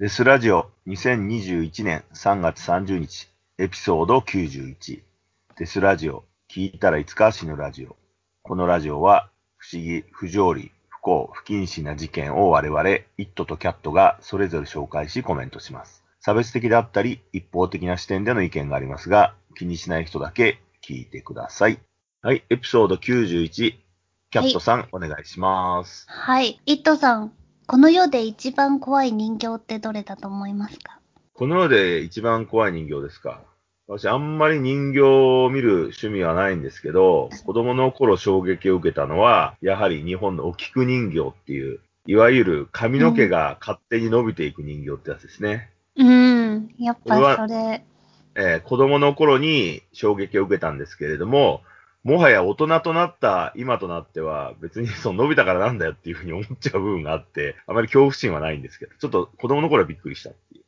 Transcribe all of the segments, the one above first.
デスラジオ2021年3月30日エピソード91デスラジオ聞いたらいつか死ぬラジオこのラジオは不思議、不条理、不幸、不謹慎な事件を我々、イットとキャットがそれぞれ紹介しコメントします。差別的であったり一方的な視点での意見がありますが気にしない人だけ聞いてください。はい、エピソード91キャットさん、お願いします。はい。イットさん、この世で一番怖い人形ってどれだと思いますか？この世で一番怖い人形ですか？私、あんまり人形を見る趣味はないんですけど、子供の頃衝撃を受けたのは、やはり日本のお菊人形っていう、いわゆる髪の毛が勝手に伸びていく人形ってやつですね。うん。やっぱこれはそれ、えー子供の頃に衝撃を受けたんですけれども、もはや大人となった今となっては、別にその伸びたからなんだよっていうふうに思っちゃう部分があって、あまり恐怖心はないんですけど、ちょっと子供の頃はびっくりしたっていう。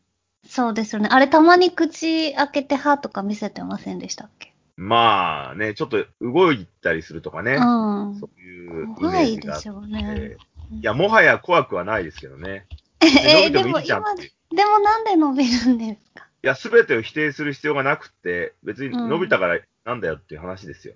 そうですよね。あれたまに口開けて歯とか見せてませんでしたっけ？まあね、ちょっと動いたりするとかね、うん。そういうイメ怖ージがあっていでしょうね。いや、もはや怖くはないですけどね。え伸びてもでも今でもなんで伸びるんですか？いや、すべてを否定する必要がなくって、別に伸びたからなんだよっていう話ですよ。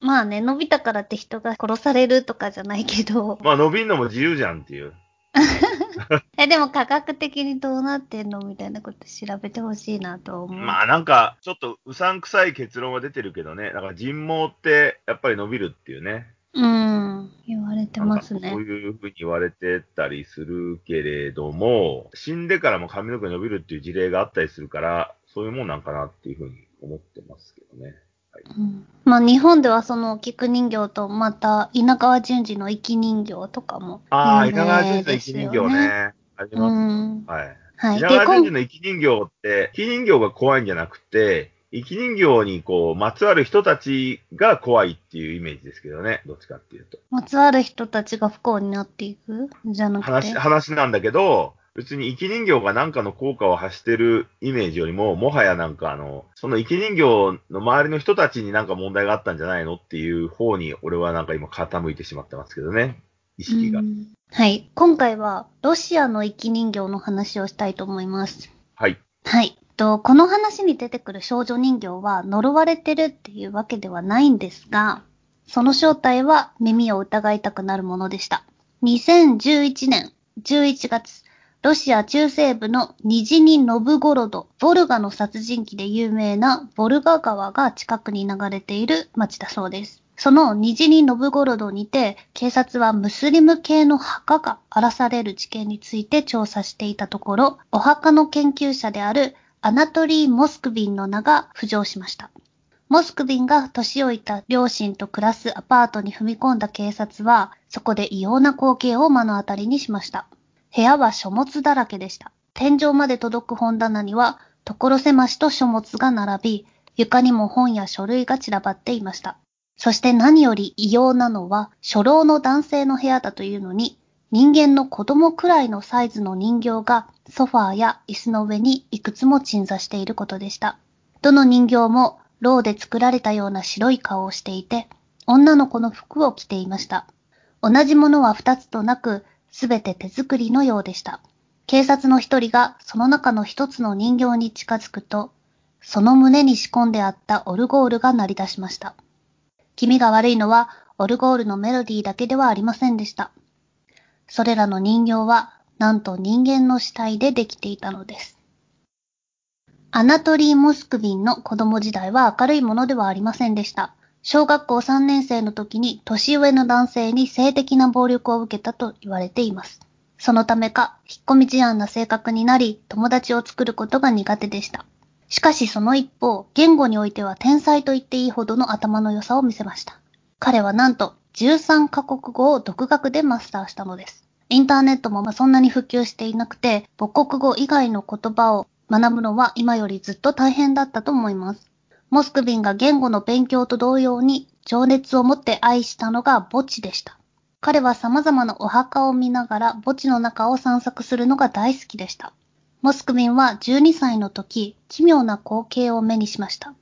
まあね、伸びたからって人が殺されるとかじゃないけど。まあ伸びんのも自由じゃんっていう。え、でも科学的にどうなってんのみたいなこと調べてほしいなと思う。まあなんか、ちょっとうさんくさい結論は出てるけどね、なんか人毛ってやっぱり伸びるっていうね。うん。言われてますねそう。いうふうに言われてたりするけれども、死んでからも髪の毛伸びるっていう事例があったりするから、そういうもんなんかなっていうふうに思ってますけどね。うんまあ日本ではその菊人形とまた稲川淳二の生き人形とかもああ、有稲川淳名二の生き人形ね。ね。ありうます。ん。はい。はい。稲川淳二の生き人形って、生き人形が怖いんじゃなくて、生き人形にこう、まつわる人たちが怖いっていうイメージですけどね。どっちかっていうと。まつわる人たちが不幸になっていく？じゃなくて。話、話なんだけど、別に生き人形が何かの効果を発してるイメージよりも、もはやなんかあの、その生き人形の周りの人たちになんか問題があったんじゃないのっていう方に、俺はなんか今傾いてしまってますけどね。意識が。うんはい。今回はロシアの生き人形の話をしたいと思います。はい。はい。と、この話に出てくる少女人形は呪われてるっていうわけではないんですが、その正体は耳を疑いたくなるものでした。2011年11月、ロシア中西部のニジニ・ノブゴロド、ボルガの殺人鬼で有名なボルガ川が近くに流れている町だそうです。そのニジニ・ノブゴロドにて、警察はムスリム系の墓が荒らされる事件について調査していたところ、お墓の研究者であるアナトリー・モスクビンの名が浮上しました。モスクビンが年老いた両親と暮らすアパートに踏み込んだ警察は、そこで異様な光景を目の当たりにしました。部屋は書物だらけでした。天井まで届く本棚には、所狭しと書物が並び、床にも本や書類が散らばっていました。そして何より異様なのは、初老の男性の部屋だというのに、人間の子供くらいのサイズの人形がソファーや椅子の上にいくつも鎮座していることでした。どの人形もろうで作られたような白い顔をしていて、女の子の服を着ていました。同じものは二つとなく、すべて手作りのようでした。警察の一人がその中の一つの人形に近づくと、その胸に仕込んであったオルゴールが鳴り出しました。気味が悪いのは、オルゴールのメロディーだけではありませんでした。それらの人形は、なんと人間の死体でできていたのです。アナトリー・モスクビンの子供時代は明るいものではありませんでした。小学校3年生の時に年上の男性に性的な暴力を受けたと言われています。そのためか、引っ込み思案な性格になり、友達を作ることが苦手でした。しかしその一方、言語においては天才と言っていいほどの頭の良さを見せました。彼はなんと13カ国語を独学でマスターしたのです。インターネットもそんなに普及していなくて、母国語以外の言葉を学ぶのは今よりずっと大変だったと思います。モスクビンが言語の勉強と同様に情熱を持って愛したのが墓地でした。彼は様々なお墓を見ながら墓地の中を散策するのが大好きでした。モスクビンは12歳の時、奇妙な光景を目にしました。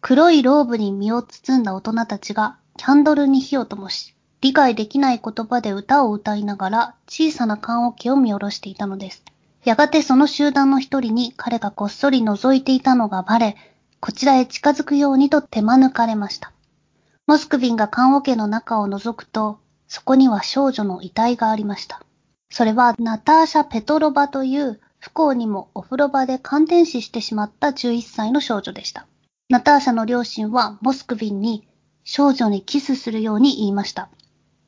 黒いローブに身を包んだ大人たちがキャンドルに火を灯し、理解できない言葉で歌を歌いながら小さな棺桶を見下ろしていたのです。やがてその集団の一人に彼がこっそり覗いていたのがバレ、こちらへ近づくようにと手間抜かれました。モスクビンが棺桶の中を覗くと、そこには少女の遺体がありました。それはナターシャ・ペトロバという不幸にもお風呂場で感電死してしまった11歳の少女でした。ナターシャの両親はモスクビンに少女にキスするように言いました。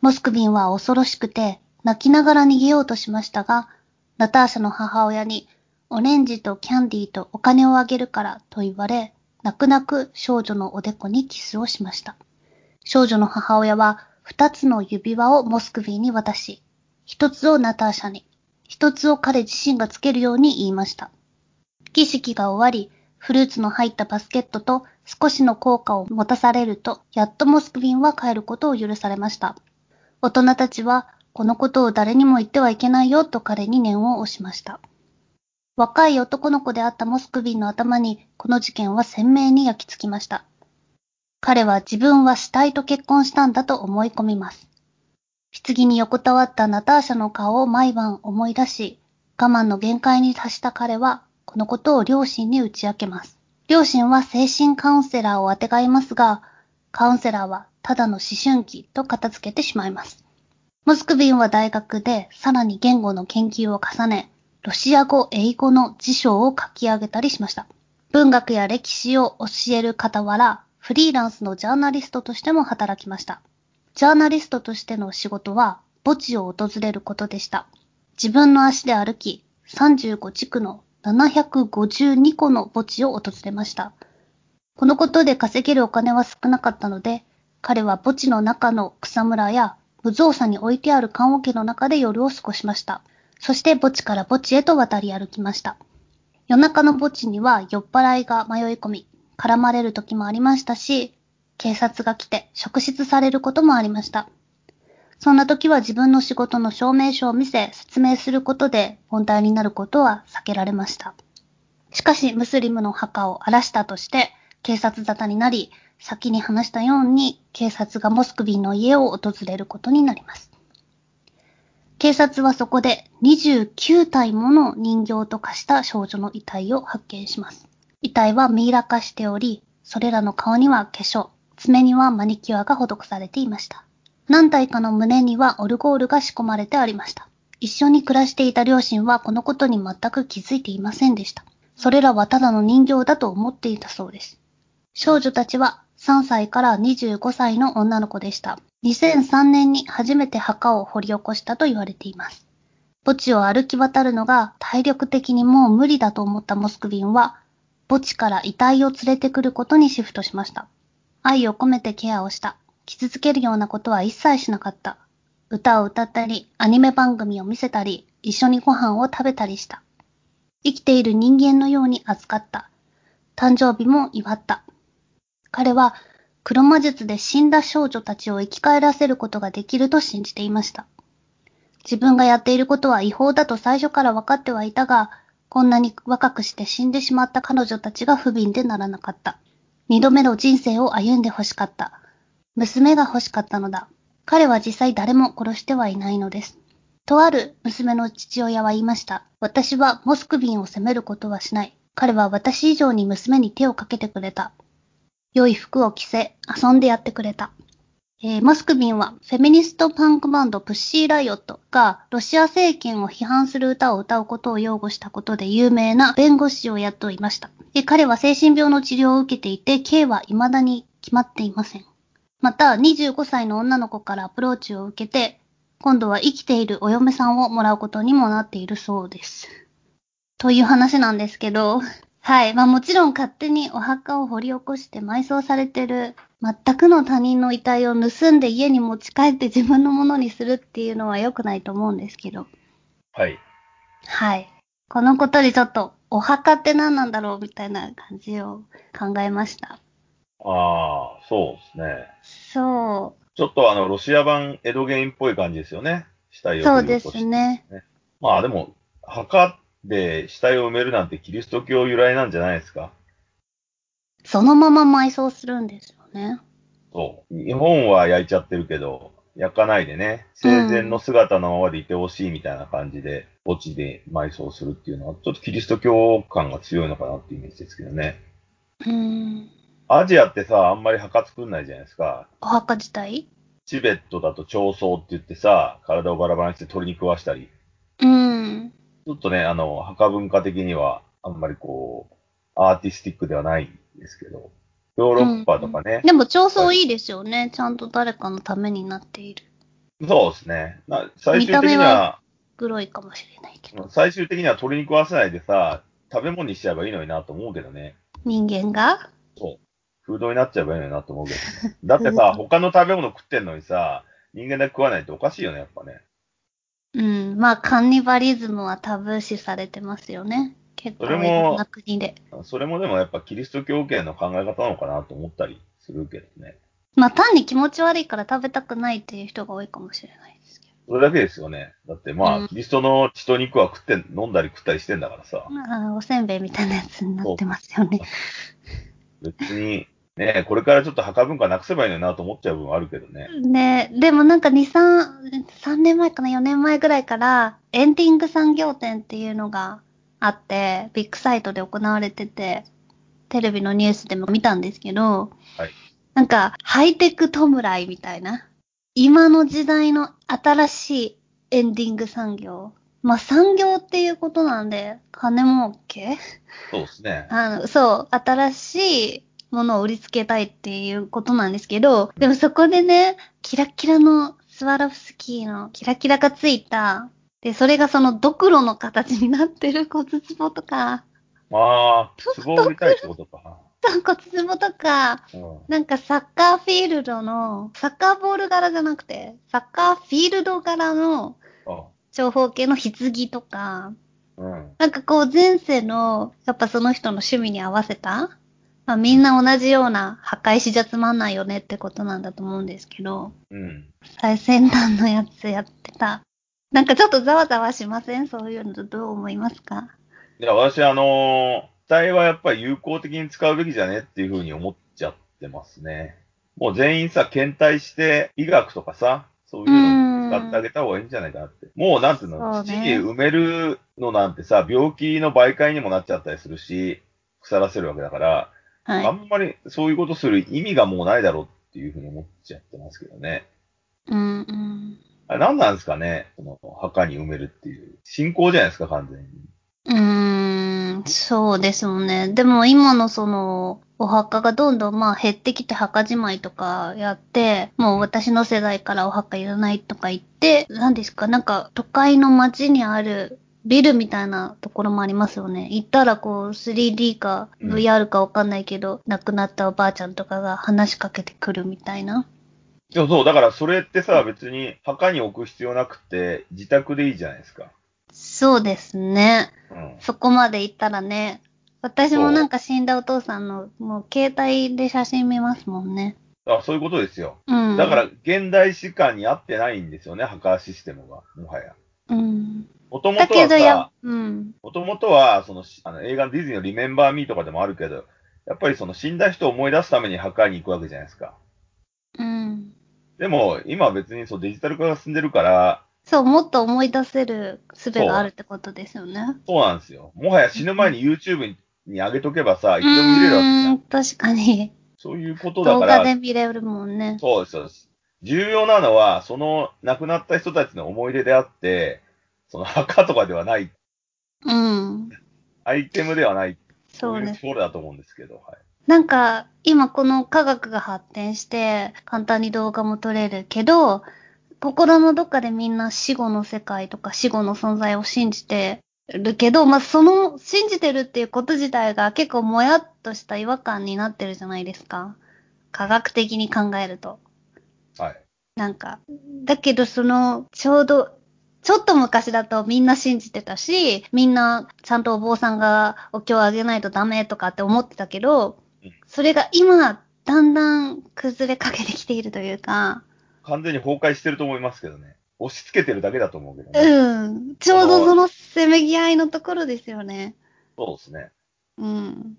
モスクビンは恐ろしくて泣きながら逃げようとしましたが、ナターシャの母親に、オレンジとキャンディーとお金をあげるからと言われ、泣く泣く少女のおでこにキスをしました。少女の母親は二つの指輪をモスクビーに渡し、一つをナターシャに、一つを彼自身がつけるように言いました。儀式が終わり、フルーツの入ったバスケットと少しの効果を持たされると、やっとモスクビンは帰ることを許されました。大人たちはこのことを誰にも言ってはいけないよと彼に念を押しました。若い男の子であったモスクビンの頭にこの事件は鮮明に焼き付きました。彼は自分は死体と結婚したんだと思い込みます。棺に横たわったナターシャの顔を毎晩思い出し、我慢の限界に達した彼は、このことを両親に打ち明けます。両親は精神カウンセラーをあてがいますが、カウンセラーはただの思春期と片付けてしまいます。モスクビンは大学でさらに言語の研究を重ね、ロシア語、英語の辞書を書き上げたりしました。文学や歴史を教える傍ら、フリーランスのジャーナリストとしても働きました。ジャーナリストとしての仕事は墓地を訪れることでした。自分の足で歩き、35地区の752個の墓地を訪れました。このことで稼げるお金は少なかったので、彼は墓地の中の草むらや無造作に置いてある棺桶の中で夜を過ごしました。そして墓地から墓地へと渡り歩きました。夜中の墓地には酔っ払いが迷い込み、絡まれる時もありましたし、警察が来て職質されることもありました。そんな時は自分の仕事の証明書を見せ説明することで問題になることは避けられました。しかし、ムスリムの墓を荒らしたとして警察沙汰になり、先に話したように警察がモスクビンの家を訪れることになります。警察はそこで29体もの人形と化した少女の遺体を発見します。遺体はミイラ化しており、それらの顔には化粧、爪にはマニキュアが施されていました。何体かの胸にはオルゴールが仕込まれてありました。一緒に暮らしていた両親はこのことに全く気づいていませんでした。それらはただの人形だと思っていたそうです。少女たちは3歳から25歳の女の子でした。2003年に初めて墓を掘り起こしたと言われています。墓地を歩き渡るのが体力的にもう無理だと思ったモスクビンは、墓地から遺体を連れてくることにシフトしました。愛を込めてケアをした。傷つけるようなことは一切しなかった。歌を歌ったり、アニメ番組を見せたり、一緒にご飯を食べたりした。生きている人間のように扱った。誕生日も祝った。彼は黒魔術で死んだ少女たちを生き返らせることができると信じていました。自分がやっていることは違法だと最初から分かってはいたが、こんなに若くして死んでしまった彼女たちが不憫でならなかった。二度目の人生を歩んで欲しかった。娘が欲しかったのだ。彼は実際誰も殺してはいないのです。とある娘の父親は言いました。私はモスクビンを責めることはしない。彼は私以上に娘に手をかけてくれた。良い服を着せ、遊んでやってくれた。えー、モスクビンはフェミニストパンクバンドプッシーライオットがロシア政権を批判する歌を歌うことを擁護したことで有名な弁護士をやっていました。で彼は精神病の治療を受けていて、刑は未だに決まっていません。また、25歳の女の子からアプローチを受けて、今度は生きているお嫁さんをもらうことにもなっているそうです。という話なんですけど、はい。まあもちろん勝手にお墓を掘り起こして埋葬されてる全くの他人の遺体を盗んで家に持ち帰って自分のものにするっていうのは良くないと思うんですけど。はい。はい。このことでちょっとお墓って何なんだろうみたいな感じを考えました。ああ、そうですね。そう。ちょっとあの、ロシア版エドゲインっぽい感じですよね。死体を、そうですね。まあでも、墓で、死体を埋めるなんてキリスト教由来なんじゃないですか？そのまま埋葬するんですよね。そう。日本は焼いちゃってるけど、焼かないでね、生前の姿のままでいてほしいみたいな感じで、墓地で埋葬するっていうのは、ちょっとキリスト教感が強いのかなっていうイメージですけどね。うん。アジアってさ、あんまり墓作んないじゃないですか。お墓自体？チベットだと長葬って言ってさ、体をバラバラにして鳥に食わしたり。うん。ちょっとね、あの、墓文化的には、あんまりこう、アーティスティックではないんですけど、ヨーロッパとかね、でも、調層いいですよね。ちゃんと誰かのためになっている。そうですね。な最終的にはは、黒いかもしれないけど。最終的には鳥に食わせないでさ、食べ物にしちゃえばいいのになと思うけどね。人間が？そう。フードになっちゃえばいいのになと思うけどね。だってさ、他の食べ物食ってんのにさ、人間だけ食わないっておかしいよね、やっぱね。うん。まあ、カンニバリズムはタブー視されてますよね。結構それもいろんな国で。それもでもやっぱキリスト教圏の考え方なのかなと思ったりするけどね。まあ、単に気持ち悪いから食べたくないっていう人が多いかもしれないですけそれだけですよね。だってまあ、うんキリストの血と肉は食って、飲んだり食ったりしてんだからさ。ど。まあ、おせんべいみたいなやつになってますよね。別に、ね、これからちょっと墓文化なくせばいいのになと思っちゃう部分あるけどね。ねでもなんか2、3、3年前かな、4年前ぐらいから、エンディング産業展っていうのがあって、ビッグサイトで行われてて、テレビのニュースでも見たんですけど、はいなんか、ハイテク弔いみたいな。今の時代の新しいエンディング産業。まあ、産業っていうことなんで、金儲け？そうですね。あの、そう、新しいものを売りつけたいっていうことなんですけど、でもそこでね、キラキラのスワロフスキーのキラキラがついた、で、それがそのドクロの形になってる骨壺とか、まあ、壺を売りたいってことか。骨壺とか、うん。なんかサッカーフィールドの、サッカーボール柄じゃなくて、サッカーフィールド柄のあ長方形の棺とか、うん。なんかこう前世の、やっぱその人の趣味に合わせた、まあみんな同じような墓石じゃつまんないよねってことなんだと思うんですけど、うん。最先端のやつやってた。なんかちょっとざわざわしません？そういうのどう思いますか？いや、私、あのー、体はやっぱり有効的に使うべきじゃねっていうふうに思っちゃってますね。もう全員さ、検体して、医学とかさ、そういうのに使ってあげた方がいいんじゃないかなって。もうなんていうの、そうね埋めるのなんてさ、病気の媒介にもなっちゃったりするし、腐らせるわけだから、はい。あんまりそういうことする意味がもうないだろうっていうふうに思っちゃってますけどね。うんうん。あれ何なんですかね？その墓に埋めるっていう。信仰じゃないですか、完全に。うーん、そうですもんね。でも今のその、お墓がどんどんまあ減ってきて墓じまいとかやって、もう私の世代からお墓いらないとか言って、何ですか、なんか都会の街にあるビルみたいなところもありますよね。行ったらこう 3D かうん VR かわかんないけど、亡くなったおばあちゃんとかが話しかけてくるみたいな。いや、そう、だからそれってさ、別に墓に置く必要なくて、自宅でいいじゃないですか。そうですね。うん。そこまで行ったらね。私もなんか死んだお父さんの、もう携帯で写真見ますもんね。だからそういうことですよ。うん。だから、現代史観に合ってないんですよね、墓システムが、もはや。うん。もともだとはさ、、うん。もともとは、その、あの映画のディズニーのリメンバーミーとかでもあるけど、やっぱりその死んだ人を思い出すために墓に行くわけじゃないですか。うん。でも、今は別にそうデジタル化が進んでるから、そう、もっと思い出せる術があるってことですよね。そうなんですよ。もはや死ぬ前に YouTube にに上げとけばさ、ういつでも見れるわけじゃん。確かに。そういうことだ動画から、で見れるもんね。そうです、そうです。重要なのは、その亡くなった人たちの思い出であって、その墓とかではない、うん。アイテムではない、そうねいうと。ころだと思うんですけど、はい。なんか、今この科学が発展して、簡単に動画も撮れるけど、心のどっかでみんな死後の世界とか死後の存在を信じてるけど、まあ、その信じてるっていうこと自体が結構もやっとした違和感になってるじゃないですか。科学的に考えると。はい。なんか、だけどその、ちょうど、ちょっと昔だとみんな信じてたし、みんなちゃんとお坊さんがお経をあげないとダメとかって思ってたけどうん、それが今、だんだん崩れかけてきているというか、完全に崩壊してると思いますけどね。押し付けてるだけだと思うけどね。うん、ちょうどそのせめぎ合いのところですよね。そうですね。うん。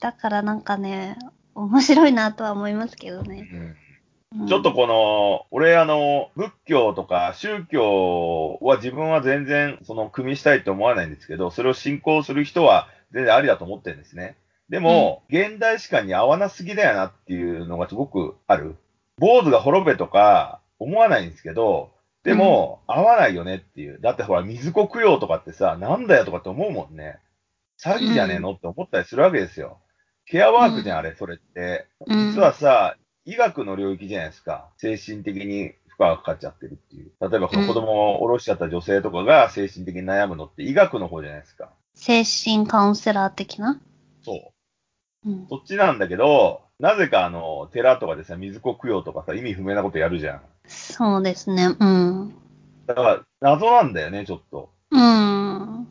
だからなんかね、面白いなとは思いますけどうね。ん。うんちょっとこの、俺あの、仏教とか宗教は自分は全然その組みしたいと思わないんですけど、それを信仰する人は全然ありだと思ってるんですね。でも、現代史観に合わなすぎだよなっていうのがすごくある。坊主が滅べとか思わないんですけど、でも、合わないよねっていう。だってほら、水子供養とかってさ、なんだよとかって思うもんね。詐欺じゃねえのって思ったりするわけですよ。ケアワークじゃん、あれ、それって。うん実はさ、医学の領域じゃないですか。精神的に負荷がかかっちゃってるっていう。例えば、子供を下ろしちゃった女性とかが精神的に悩むのって医学の方じゃないですか。精神カウンセラー的な？そう。うん。そっちなんだけど、なぜかあの、寺とかでさ、水子供養とかさ、意味不明なことやるじゃん。そうですね。うん。だから、謎なんだよね、ちょっと。うん。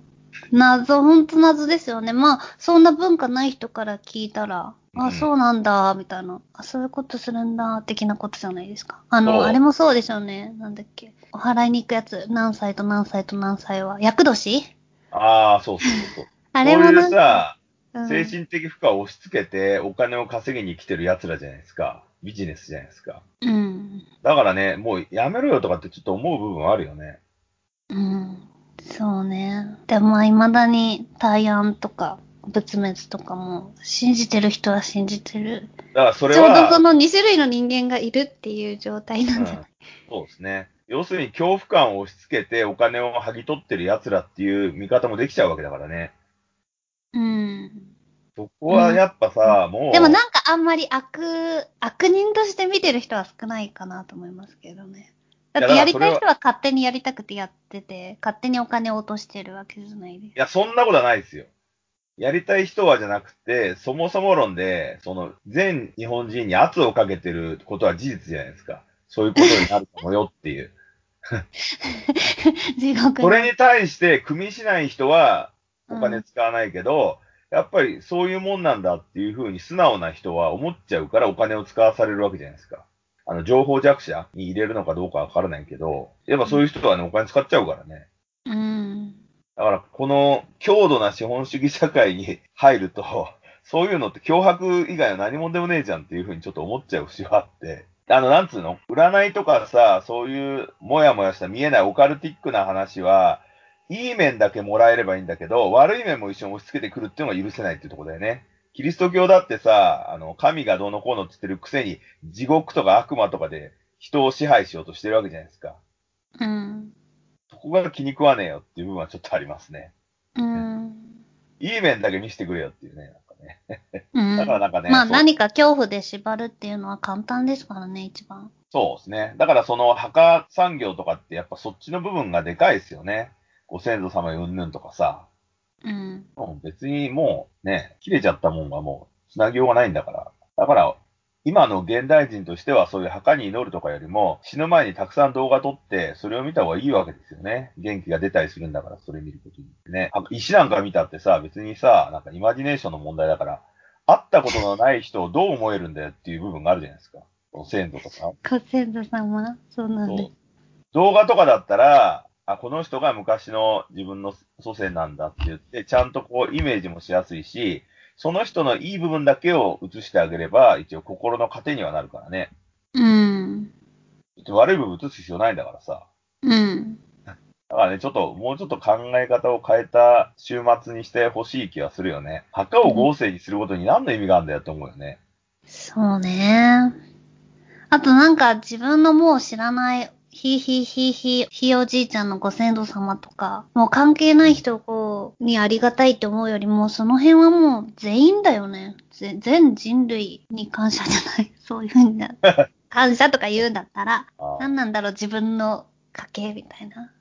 謎、ほんと謎ですよね。まあ、そんな文化ない人から聞いたら、あ、うんそうなんだ、みたいな。あ、そういうことするんだ、的なことじゃないですか。あそうの、あれもそうですよね。なんだっけ。お祓いに行くやつ。何歳と何歳と何歳は。厄年？ああ、そうそうそう。あれもそうないか、うんさ、うん精神的負荷を押し付けてお金を稼ぎに来てる奴らじゃないですか。ビジネスじゃないですか。うん。だからね、もうやめろよとかってちょっと思う部分はあるよね。うん。そうね。でもまあ、未だに大安とか、仏滅とかも、信じてる人は信じてる。だからそれちょうどは、その2種類の人間がいるっていう状態なんじゃない、そうですね。要するに恐怖感を押し付けてお金を剥ぎ取ってる奴らっていう見方もできちゃうわけだからね。うん。そこはやっぱさ、もう、でもなんかあんまり悪、悪人として見てる人は少ないかなと思いますけどね。だってやりたい人は勝手にやりたくてやってて、勝手にお金を落としてるわけじゃないでいや、そんなことはないですよ。やりたい人はじゃなくて、そもそも論で、その、全日本人に圧をかけてることは事実じゃないですか。そういうことになるかもよっていう。地獄それに対して、組みしない人はお金うん使わないけど、やっぱりそういうもんなんだっていうふうに素直な人は思っちゃうからお金を使わされるわけじゃないですか。あの、情報弱者に入れるのかどうかわからないけど、やっぱそういう人はね、お金使っちゃうからね。うん。だから、この強度な資本主義社会に入ると、そういうのって脅迫以外は何もでもねえじゃんっていうふうにちょっと思っちゃう節はあって。あの、なんつうの？占いとかさ、そういうもやもやした見えないオカルティックな話は、いい面だけもらえればいいんだけど、悪い面も一緒に押し付けてくるっていうのが許せないっていうとこだよね。キリスト教だってさ、あの、神がどうのこうのって言ってるくせに、地獄とか悪魔とかで人を支配しようとしてるわけじゃないですか。うん。そこが気に食わねえよっていう部分はちょっとありますね。うん。いい面だけ見せてくれよっていうね、なんかね。うん。だからなんかね、まあ何か恐怖で縛るっていうのは簡単ですからね、一番。そうですね。だからその墓産業とかってやっぱそっちの部分がでかいですよね。ご先祖様うんぬんとかさ。うん。もう別にもうね、切れちゃったもんはもう繋ぎようがないんだから。だから、今の現代人としてはそういう墓に祈るとかよりも、死ぬ前にたくさん動画撮って、それを見た方がいいわけですよね。元気が出たりするんだから、それ見ることにね。あ石なんか見たってさ、別にさ、なんかイマジネーションの問題だから、会ったことのない人をどう思えるんだよっていう部分があるじゃないですか。その先祖とか。ご先祖様？そうなんでそう動画とかだったら、あ、この人が昔の自分の祖先なんだって言って、ちゃんとこうイメージもしやすいし、その人のいい部分だけを映してあげれば、一応心の糧にはなるからね。うん。悪い部分映す必要ないんだからさ。うん。だからね、ちょっと、もうちょっと考え方を変えた週末にしてほしい気はするよね。墓を合成にすることに何の意味があるんだよって思うよね。そうね。あとなんか自分のもう知らない、ひいひいひいひい、ひいおじいちゃんのご先祖様とか、もう関係ない人こうにありがたいって思うよりも、その辺はもう全員だよね。ぜ全人類に感謝じゃない。そういうふうにな。感謝とか言うんだったら、何なんだろう、自分の家系みたいな。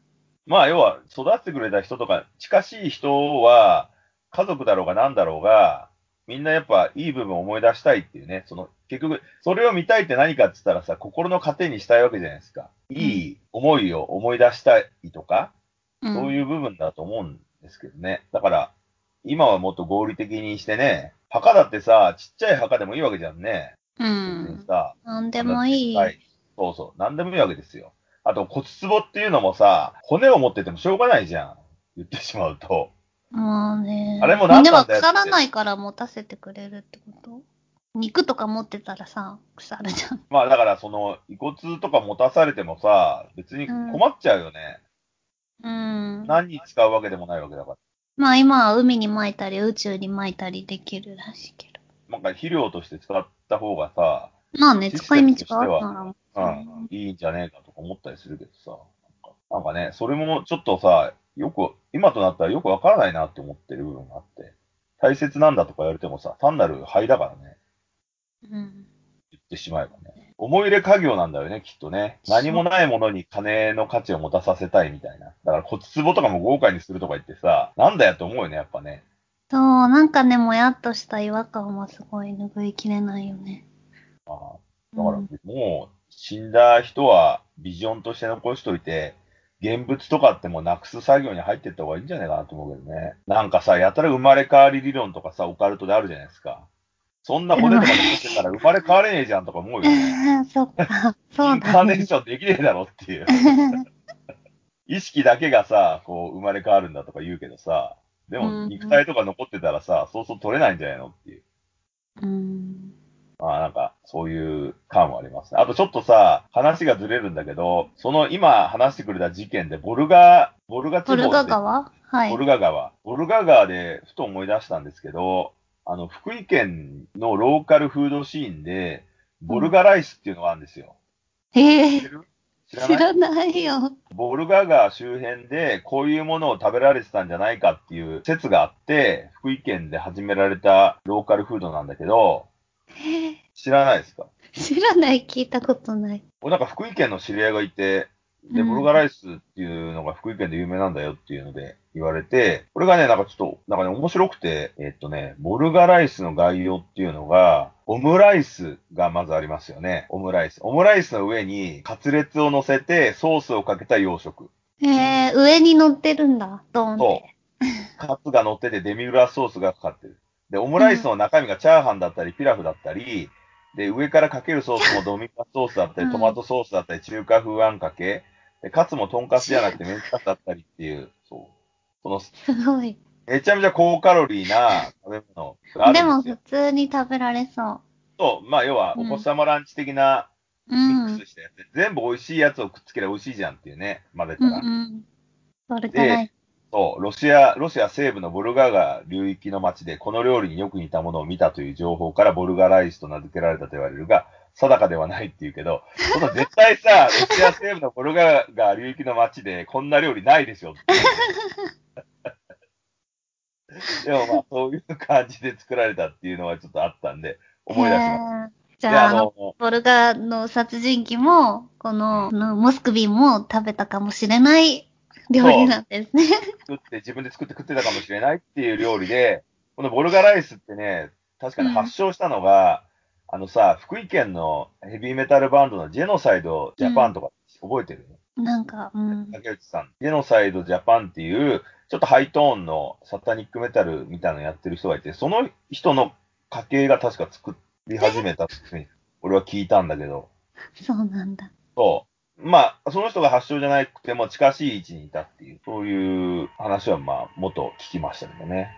まあ、要は、育ってくれた人とか、近しい人は、家族だろうが何だろうが、みんなやっぱいい部分を思い出したいっていうね、その、結局、それを見たいって何かって言ったらさ、心の糧にしたいわけじゃないですか。いい思いを思い出したいとか、うん、そういう部分だと思うんですけどね。だから、今はもっと合理的にしてね、墓だってさ、ちっちゃい墓でもいいわけじゃんね。う別んに。さ、なんでもいい。はい。そうそう。なんでもいいわけですよ。あと骨壺っていうのもさ、骨を持っててもしょうがないじゃん。言ってしまうと。まあね。あれもなんだよって腐らないから持たせてくれるってこと？肉とか持ってたらさ、腐るじゃん。まあだからその遺骨とか持たされてもさ、別に困っちゃうよね。うん。何に使うわけでもないわけだから。まあ今は海に撒いたり宇宙に撒いたりできるらしいけど。なんか肥料として使った方がさ、まあね、使い道があるなら。うん、いいんじゃねえかとか思ったりするけどさ。なんかなんかね、それもちょっとさ、よく、今となったらよくわからないなって思ってる部分があって。大切なんだとか言われてもさ、単なる灰だからね。うん。言ってしまえばね。思い入れ家業なんだよね、きっとね。何もないものに金の価値を持たさせたいみたいな。だから骨壺とかも豪華にするとか言ってさ、なんだよって思うよね、やっぱね。そう、なんかね、もやっとした違和感はすごい拭いきれないよね。ああだから、うんもう、死んだ人はビジョンとして残しといて、現物とかってもうなくす作業に入ってった方がいいんじゃないかなと思うけどね。なんかさ、やたら生まれ変わり理論とかさ、オカルトであるじゃないですか。そんな骨とか残ってたら生まれ変われねえじゃんとか思うよね。そっか、そうインカーネ。ーションできねえだろっていう。意識だけがさ、こう生まれ変わるんだとか言うけどさ、でうんも肉体とか残ってたらさ、そうそう取れないんじゃないのっていう。うん。まあなんか、そういう感はありますね。あとちょっとさ、話がずれるんだけど、その今話してくれた事件で、ボルガ、ボルガ地方ボルガ川？はいボ。ルガ川。ボルガ川でふと思い出したんですけど、あの、福井県のローカルフードシーンで、ボルガライスっていうのがあるんですよ。ええ知ってる？知らない？知らないよ。ボルガ川周辺でこういうものを食べられてたんじゃないかっていう説があって、福井県で始められたローカルフードなんだけど、えー知らないですか？知らない、聞いたことない。俺なんか福井県の知り合いがいて、で、うんボルガライスっていうのが福井県で有名なんだよっていうので言われて、これがね、なんかちょっと、なんかね、面白くて、えっとね、ボルガライスの概要っていうのが、オムライスがまずありますよね。オムライス。オムライスの上にカツレツを乗せてソースをかけた洋食。えー、上に乗ってるんだ、ドーンっそて。う。カツが乗っててデミグラスソースがかかってる。で、オムライスの中身がチャーハンだったり、ピラフだったり、で、上からかけるソースもドミグラスソースだったり、うんトマトソースだったり、中華風あんかけ。で、カツもトンカツじゃなくてメンチカツだったりっていう、そう。その、すごい。めちゃめちゃ高カロリーな 食べ物があでもるんですよ普。通に食べられそそう、まあ、要は、うんお子様ランチ的なう。うミん。ックスしたやつで、全部美味しいやつをくっつければ美味しいじゃんっていうね、混ぜたうんら。うん。ボルガライス。そう、ロシア、ロシア西部のボルガ川流域の町でこの料理によく似たものを見たという情報からボルガライスと名付けられたと言われるが、定かではないって言うけど、その絶対さ、ロシア西部のボルガ川流域の町でこんな料理ないでしょって。でもまあ、そういう感じで作られたっていうのがちょっとあったんで、思い出しました。へーじで、ゃあ、ああの、の、ボルガの殺人鬼も、この、このモスクビンも食べたかもしれない料理なんですね。作って、自分で作って食ってたかもしれないっていう料理で、このボルガライスってね、確かに発祥したのが、あのさ、福井県のヘビーメタルバンドのジェノサイドジャパンとか覚えてる、なんか、うん。竹内さん。ジェノサイドジャパンっていう、ちょっとハイトーンのサタニックメタルみたいなのやってる人がいて、その人の家系が確か作り始めたって俺は聞いたんだけど、そうなんだ。そう。まあ、その人が発祥じゃなくても近しい位置にいたっていう、そういう話はまあ、元聞きましたけどね。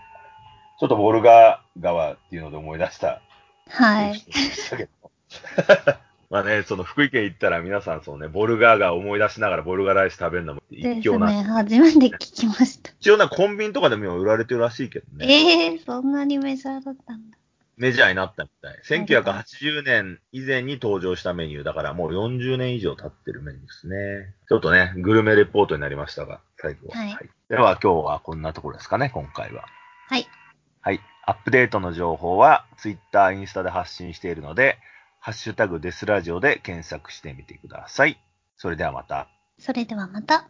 ちょっとボルガ川っていうので思い出した。はい。まあね、その福井県行ったら皆さんそうね、ボルガ川思い出しながらボルガライス食べるのも一興なんでね。初めて聞きました。一応な、コンビニとかでも今売られてるらしいけどね。ええー、そんなにメジャーだったんだ。メジャーになったみたい。1980年以前に登場したメニューだからもう40年以上経ってるメニューですね。ちょっとね、グルメレポートになりましたが、最後は。はいでは今日はこんなところですかね、今回は。はい。はい。アップデートの情報は Twitter、インスタで発信しているので、ハッシュタグデスラジオで検索してみてください。それではまた。それではまた。